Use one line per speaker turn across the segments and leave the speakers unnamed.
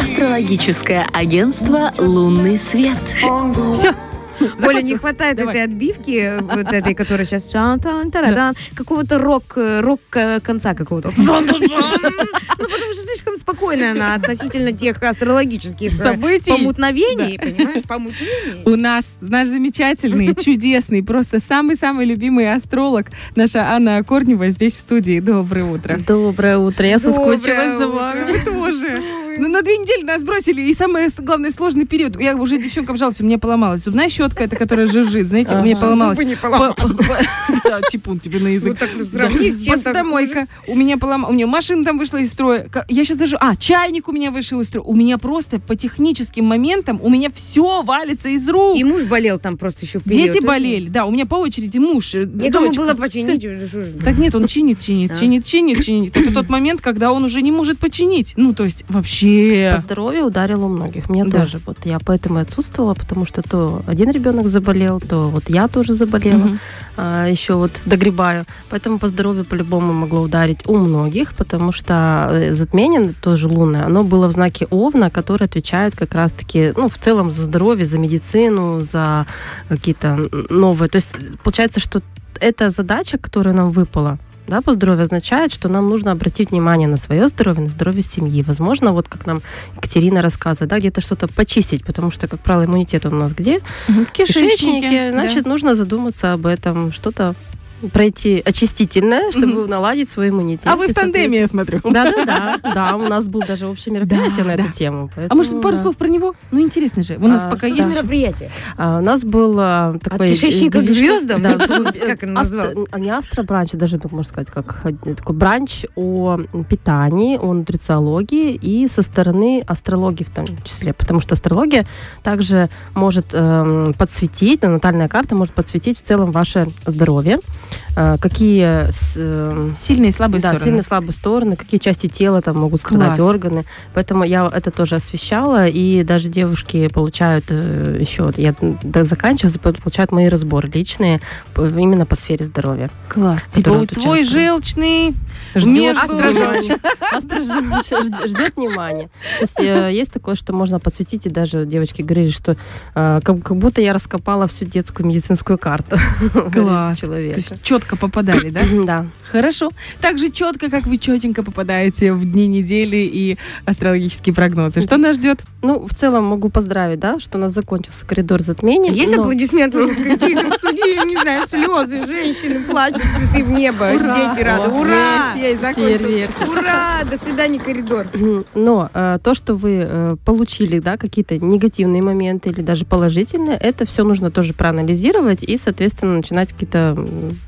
Астрологическое агентство «Лунный свет».
Все. Оля, не хватает
Давай.
этой отбивки, вот этой, которая сейчас какого-то рок, э, рок э, конца какого-то. Ну, потому что слишком спокойная она относительно тех астрологических э,
Событий.
помутновений, понимаешь, помутнений.
У нас наш замечательный, чудесный, просто самый-самый любимый астролог, наша Анна Корнева здесь в студии. Доброе утро.
Доброе утро, я
Доброе
соскучилась за
утро.
вами.
Вы тоже. Ну, на две недели нас бросили, и самое главное сложный период. Я уже девчонкам жалуюсь, у меня поломалась зубная щетка, это которая жужжит, знаете, у меня поломалась.
Зубы не
Да, типун тебе на язык. Посудомойка. У меня поломалась, у меня машина там вышла из строя. Я сейчас даже... А, чайник у меня вышел из строя. У меня просто по техническим моментам, у меня все валится из рук.
И муж болел там просто еще в период.
Дети болели, да, у меня по очереди муж. э,
Некому
дочка,
было починить.
Так нет, он чинит, чинит,
А.
чинит, чинит, чинит. Это тот момент, когда он уже не может починить. Ну, то есть вообще...
По здоровью ударило у многих. Меня
Да.
тоже. Вот я поэтому и отсутствовала, потому что то один ребенок заболел, то вот я тоже заболела.
Мгм.
А, еще вот догребаю. Поэтому по здоровью по-любому могло ударить у многих, потому что э, затмение тоже лунное, оно было в знаке Овна, который отвечает как раз-таки, ну, в целом за здоровье, за медицину, за какие-то новые. То есть получается, что эта задача, которая нам выпала, да, по здоровью означает, что нам нужно обратить внимание на свое здоровье, на здоровье семьи. Возможно, вот как нам Екатерина рассказывает, да, где-то что-то почистить, потому что, как правило, иммунитет у нас где?
Мгм.
в кишечнике,
да.
значит, нужно задуматься об этом, что-то пройти очистительное, чтобы наладить свой иммунитет.
А вы в тандеме, я смотрю.
Да, да, да, да. У нас был даже общее мероприятие
Да,
на
да.
эту тему.
А может, пару
да.
слов про него? Ну, интересно же. У нас
А,
пока
да.
есть...
мероприятие.
А, у нас был а, такой...
кишечника к
девиш-
звездам?
Да,
Как
астро-
называлось?
а, Не астробранч, даже, так можно сказать, как один такой бранч о питании, о нутрициологии и со стороны астрологии в том числе. Потому что астрология также может эм, подсветить, натальная карта может подсветить в целом ваше здоровье, э, какие с- эм,
Сильные и слабые
да,
стороны.
сильные слабые стороны, какие части тела там могут страдать,
Класс.
органы. Поэтому я это тоже освещала, и даже девушки получают э, еще, я заканчиваю, получают мои разборы личные именно по сфере здоровья.
Класс. Типа,
вот
твой желчный...
Ждет ждет внимания. То есть э, есть такое, что можно подсветить, и даже девочки говорили, что э, как, как будто я раскопала всю детскую медицинскую карту
Класс. То
человека.
есть четко попадали, да?
Да.
Хорошо. Так же четко, как вы четенько попадаете в дни недели и астрологические прогнозы. Что нас ждет?
Ну, в целом могу поздравить, да, что у нас закончился коридор затмения.
Есть
но-
аплодисменты я не знаю, слезы, женщины плачут, цветы в небо, дети рады.
О,
Ура! Закончился.
фейерверки.
Ура! До свидания, коридор.
Но э, то, что вы э, получили, да, какие-то негативные моменты или даже положительные, это все нужно тоже проанализировать и, соответственно, начинать какие-то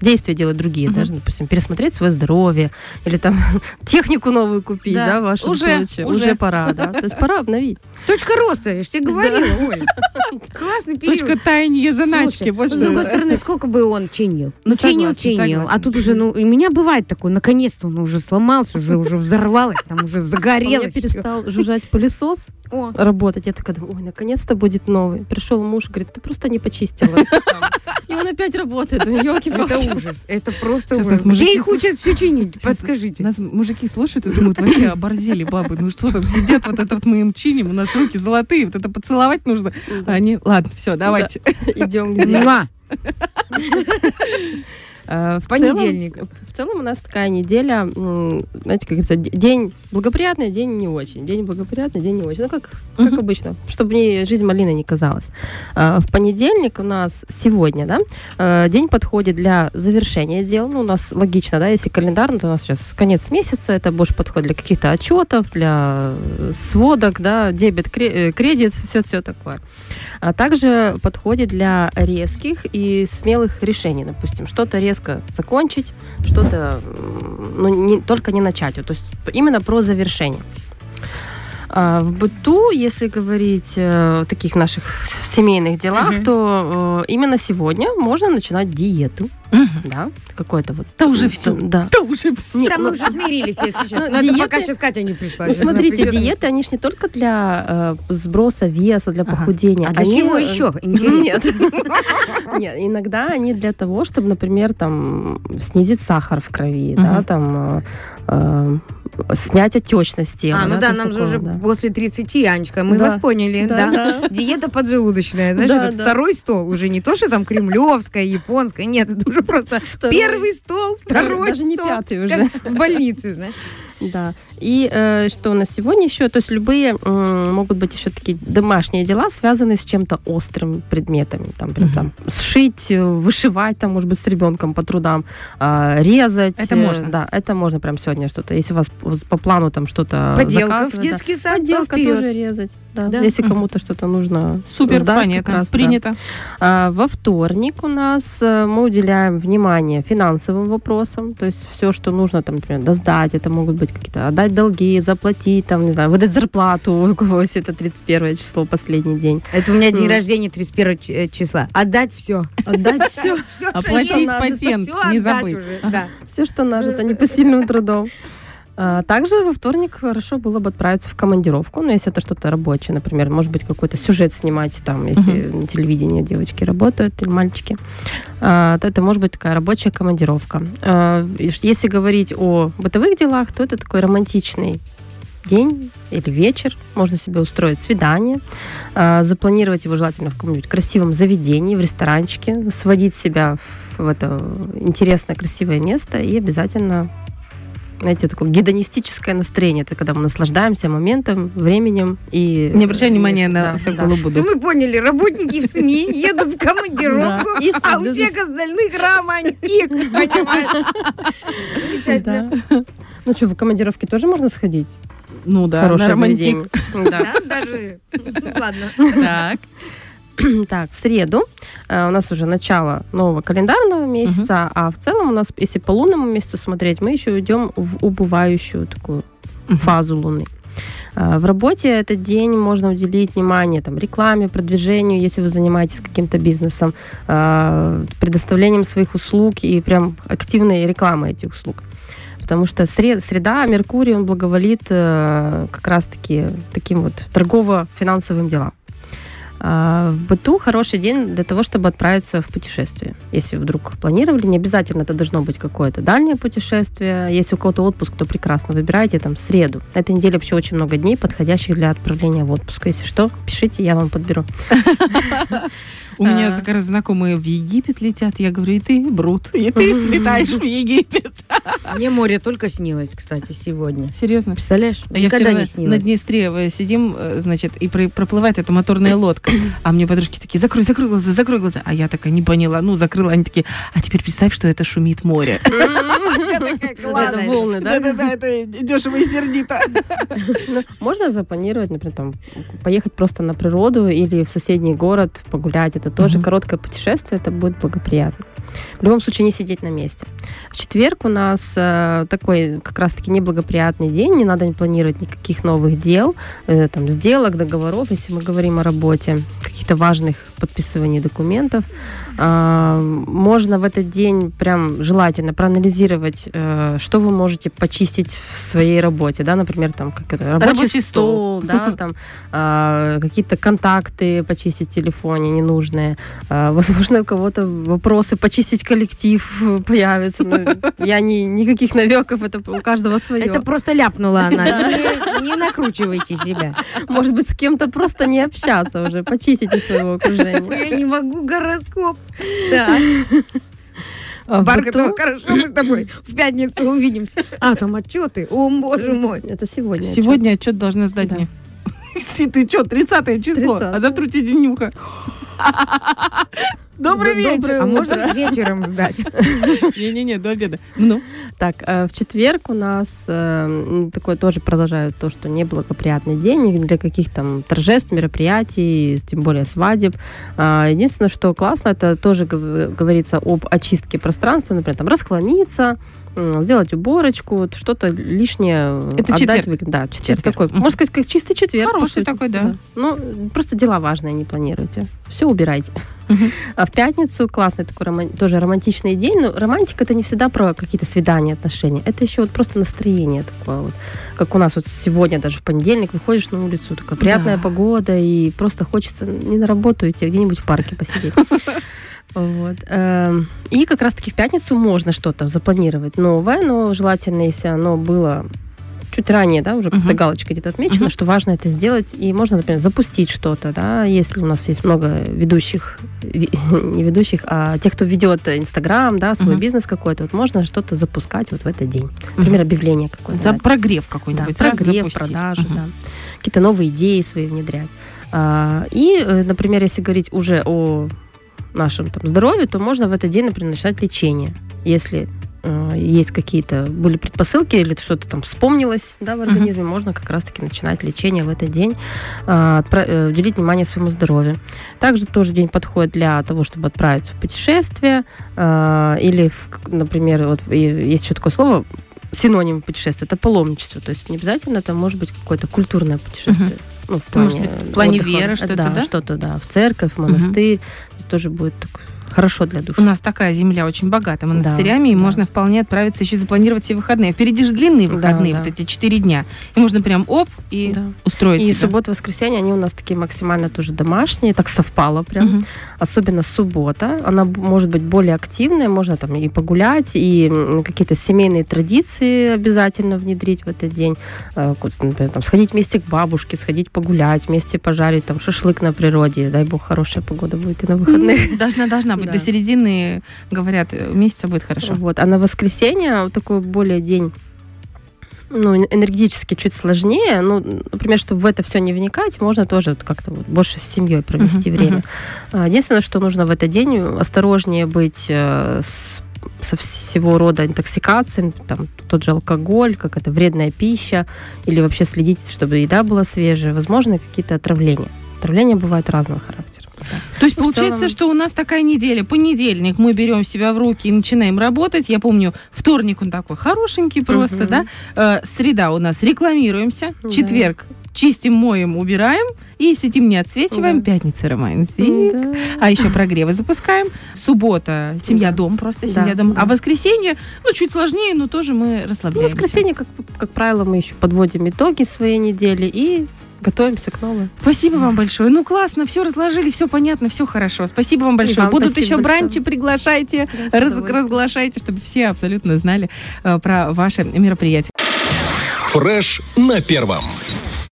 действия делать другие,
Мгм.
даже, допустим, пересмотреть свое здоровье или там технику новую купить,
Да.
да, в вашем
Уже,
случае.
уже.
Уже пора, да. То есть пора обновить.
Точка роста, я же тебе говорила, Оль. Классный период.
Точка таяния заначки.
С другой стороны, сколько бы он чинил?
Ну,
Ну, чинил, чинил. А тут уже, ну, у меня бывает такое, наконец-то он уже сломался, уже, уже взорвалось, там уже
У меня
загорелось. всё.
перестал жужжать пылесос работать. Я такая думаю, ой, наконец-то будет новый. Пришел муж, говорит, ты просто не почистила. Этот самый». И он опять работает.
Это ужас, это просто
Сейчас
ужас. Где их учат все чинить? Подскажите.
Нас мужики слушают и думают, вообще оборзели бабы. Ну что там сидят, вот это вот мы им чиним, у нас руки золотые, вот это поцеловать нужно. А Они, ладно, все, давайте.
Идем В
Понедельник.
Целом, в целом у нас такая неделя, знаете, как говорится, день благоприятный, день не очень. День благоприятный, день не очень. Ну, как, как
Мгм.
обычно, чтобы мне жизнь малиной не казалась. Э, В понедельник у нас сегодня, да, э, день подходит для завершения дел. Ну, у нас логично, да, если календарно, то у нас сейчас конец месяца, это больше подходит для каких-то отчетов, для э, сводок, да, дебет, кре- э, кредит, все-все такое. А также подходит для резких и смелых решений. Допустим, что-то резко закончить, что-то ну, не, только не начать. То есть именно про завершение. А в быту, если говорить э, о таких наших семейных делах,
Мгм.
то э, именно сегодня можно начинать диету.
Мгм.
Да, какой-то вот.
Да уже
м,
всё.
Да.
Да уже все.
Там мы уже смирились, если честно.
Ну,
Но это
диеты-
пока сейчас Катя не пришла.
Ну, смотрите, диеты, они же не только для э, сброса веса, для
Ага.
похудения.
А для
Они,
чего
э,
еще? Интересно.
Нет. Нет, иногда они для того, чтобы, например, там снизить сахар в крови, да,
Мгм.
там э, снять отечность тела.
А, ну да,
есть
нам же уже
да.
после 30, Анечка, мы
Да.
вас поняли,
Да,
да.
да.
Диета поджелудочная, знаешь,
Да,
этот
да.
второй стол, уже не то, что там кремлевская, японская, нет, это уже просто
Второй.
первый стол,
Даже-
второй
даже не
стол,
пятый уже.
в больнице, знаешь.
Да. И э, что у нас сегодня еще? То есть любые м, могут быть еще такие домашние дела, связанные с чем-то острым предметами. Там, прям, там сшить, э, вышивать, там, может быть, с ребенком по трудам, а, резать.
Это
э,
можно.
Да, это можно прям сегодня что-то. Если у вас по- плану там что-то
Поделка в детский сад,
Поделка
вперед.
тоже резать. Да.
Да.
Если кому-то что-то нужно
Супер,
сдать, как
понятно.
раз, да.
Принято.
А, Во вторник у нас э, мы уделяем внимание финансовым вопросам, то есть все, что нужно, там, например, доздать, это могут быть какие-то отдать долги, заплатить, там, не знаю, выдать зарплату, у кого если это 31 число, последний день.
Это у меня день
М.
рождения 31 ч- э, числа. Отдать все.
Отдать все,
Оплатить патент, не забыть.
да.
все, что нажито непосильным трудом. А, Также во вторник хорошо было бы отправиться в командировку, ну, если это что-то рабочее, например, может быть, какой-то сюжет снимать, там, если на телевидении девочки работают или мальчики, А, то это может быть такая рабочая командировка. А, Если говорить о бытовых делах, то это такой романтичный день или вечер. Можно себе устроить свидание, запланировать его желательно в каком-нибудь красивом заведении, в ресторанчике, сводить себя в это интересное, красивое место и обязательно знаете, такое гедонистическое настроение. Это когда мы наслаждаемся моментом, временем и...
Не обращай внимания на
Да,
всякую
да.
Ну, мы поняли, работники в СМИ едут в командировку, а у всех остальных романтик, понимаешь? Замечательно.
Ну что, в командировке тоже можно сходить?
Ну да,
Хорошее
на романтик.
Да,
даже, ну, ладно.
Так.
Так, в среду э, у нас уже начало нового календарного месяца, а в целом у нас, если по лунному месяцу смотреть, мы еще идем в убывающую такую
Мгм.
фазу Луны. Э, В работе этот день можно уделить внимание там, рекламе, продвижению, если вы занимаетесь каким-то бизнесом, э, предоставлением своих услуг и прям активной рекламой этих услуг. Потому что сре- среда, Меркурий, он благоволит э, как раз-таки таким вот торгово-финансовым делам. А, В быту хороший день для того, чтобы отправиться в путешествие. Если вдруг планировали, не обязательно это должно быть какое-то дальнее путешествие. Если у кого-то отпуск, то прекрасно выбирайте там среду. На этой неделе вообще очень много дней, подходящих для отправления в отпуск. Если что, пишите, я вам подберу.
У меня
А.
как раз знакомые в Египет летят. Я говорю, и ты, Брут, и ты слетаешь в Египет.
Мне море только снилось, кстати, сегодня.
Серьезно?
Представляешь?
А Я
Никогда
вчера
не
на,
снилось.
на Днестре э, сидим, э, значит, и про- проплывает эта моторная лодка. А мне подружки такие, закрой, закрой глаза, закрой глаза. А я такая не поняла, ну, закрыла. Они такие, а теперь представь, что это шумит море.
Это волны, да?
Да-да-да, это дешево и сердито.
Ну, Можно запланировать, например, там, поехать просто на природу или в соседний город погулять. Это тоже
Мгм.
короткое путешествие, это будет благоприятно. В любом случае не сидеть на месте. В четверг у нас э, такой как раз-таки неблагоприятный день, не надо не планировать никаких новых дел, э, там, сделок, договоров, если мы говорим о работе, каких-то важных подписываний документов. А, можно в этот день прям желательно проанализировать, э, что вы можете почистить в своей работе, да, например, там как это, рабочий,
Рабочий
стол,
стол.
да, там а, какие-то контакты почистить в телефоне ненужные, А, возможно, у кого-то вопросы почистить коллектив э, появятся. Ну, я не никаких навеков, это у каждого свое.
Это просто ляпнула она. Не, не накручивайте себя.
может быть с кем-то просто не общаться уже, почистите своего окружения.
Я не могу гороскоп. Так,
А
Барка,
быту-
то хорошо, мы с тобой в пятницу увидимся. А, там отчеты. О, боже мой.
Это сегодня.
Сегодня отчет должны сдать
Да.
мне. Си, Ты что, 30 число,
30-е.
а завтра у тебя денюха. Добрый вечер.
А можно вечером сдать?
Не-не-не, до обеда. Ну,
Так, э, в четверг у нас э, такое тоже продолжают то, что неблагоприятный день ни для каких там торжеств, мероприятий, тем более свадеб. А, Единственное, что классно, это тоже гов- говорится об очистке пространства, например, там расхламиться, м, сделать уборочку, вот что-то лишнее э,
Это
отдать.
четверг.
Да, четверг.
Четверг.
Такой, можно сказать, как чистый четверг.
Хороший такой, да.
Ну, просто дела важные не планируйте. Все убирайте. А в пятницу классный такой роман- тоже романтичный день. Но романтика это не всегда про какие-то свидания, отношения. Это еще вот просто настроение такое вот. Как у нас вот сегодня, даже в понедельник, выходишь на улицу, такая приятная
Да.
погода, и просто хочется не на работу идти, а где-нибудь в парке посидеть. Вот. Эм, И как раз-таки в пятницу можно что-то запланировать новое, но желательно, если оно было чуть ранее, да, уже как-то
Мгм.
галочкой где-то отмечено,
Мгм.
что важно это сделать. И можно, например, запустить что-то, да, если у нас есть много ведущих, ви- не ведущих, а тех, кто ведет Инстаграм, да, свой
Мгм.
бизнес какой-то, вот можно что-то запускать вот в этот день. Например, объявление какое-то.
За
да,
прогрев
да,
какой-нибудь. раз
прогрев,
запустить.
продажу,
Мгм.
да. Какие-то новые идеи свои внедрять. А, И, э, например, если говорить уже о нашем там, здоровье, то можно в этот день, например, начинать лечение. Если э, есть какие-то были предпосылки или что-то там вспомнилось да, в организме, можно как раз-таки начинать лечение в этот день, а, отпра- э, уделить внимание своему здоровью. Также тоже день подходит для того, чтобы отправиться в путешествие а, или, в например, вот есть еще такое слово синоним путешествия это паломничество. То есть не обязательно это может быть какое-то культурное путешествие. Ну, в плане,
Может быть, в плане
отдыха.
веры что-то,
да?
да?
Что-то, да, в церковь, в монастырь. Есть тоже будет так хорошо для души.
У нас такая земля очень богата монастырями, и
да.
можно вполне отправиться еще запланировать все выходные. Впереди же длинные
Да,
выходные,
да.
вот эти четыре дня. И можно прям оп и
Да.
устроить
И
себя.
суббота, воскресенье, они у нас такие максимально тоже домашние, так совпало прям.
Мгм.
Особенно суббота, она может быть более активная, можно там и погулять, и какие-то семейные традиции обязательно внедрить в этот день. Э, Например, там, сходить вместе к бабушке, сходить погулять, вместе пожарить там шашлык на природе. Дай бог, хорошая погода будет и на выходных.
Должна, должна быть.
Да.
До середины, говорят, э, месяца будет хорошо.
Вот. А на воскресенье вот такой более день ну, эн- энергетически чуть сложнее. Ну, например, чтобы в это все не вникать, можно тоже вот как-то вот больше с семьей провести
Мгм,
время. А, Единственное, что нужно в этот день осторожнее быть э, с со всего рода интоксикациями, там тот же алкоголь, как это вредная пища, или вообще следить, чтобы еда была свежая, возможно, какие-то отравления. Отравления бывают разного характера.
То есть
Ну,
получается,
целом-
что у нас такая неделя. Понедельник мы берем себя в руки и начинаем работать. Я помню, вторник он такой хорошенький просто,
Мгм.
да. Э, среда у нас рекламируемся.
Да.
Четверг чистим, моем, убираем. И сидим, не отсвечиваем.
Да.
Пятница романтик.
Да.
А еще прогревы запускаем. Суббота семья
Да.
дом, просто
Да,
семья дом.
да.
А воскресенье, ну, чуть сложнее, но тоже мы
Ну,
расслабляемся.
воскресенье, как, как правило, мы еще подводим итоги своей недели и готовимся к новой.
Спасибо вам большое. Ну, классно, все разложили, все понятно, все хорошо. Спасибо вам большое.
вам
Будут еще
большое.
бранчи, приглашайте, раз- разглашайте, чтобы все абсолютно знали э, про ваши мероприятия.
Фреш на первом.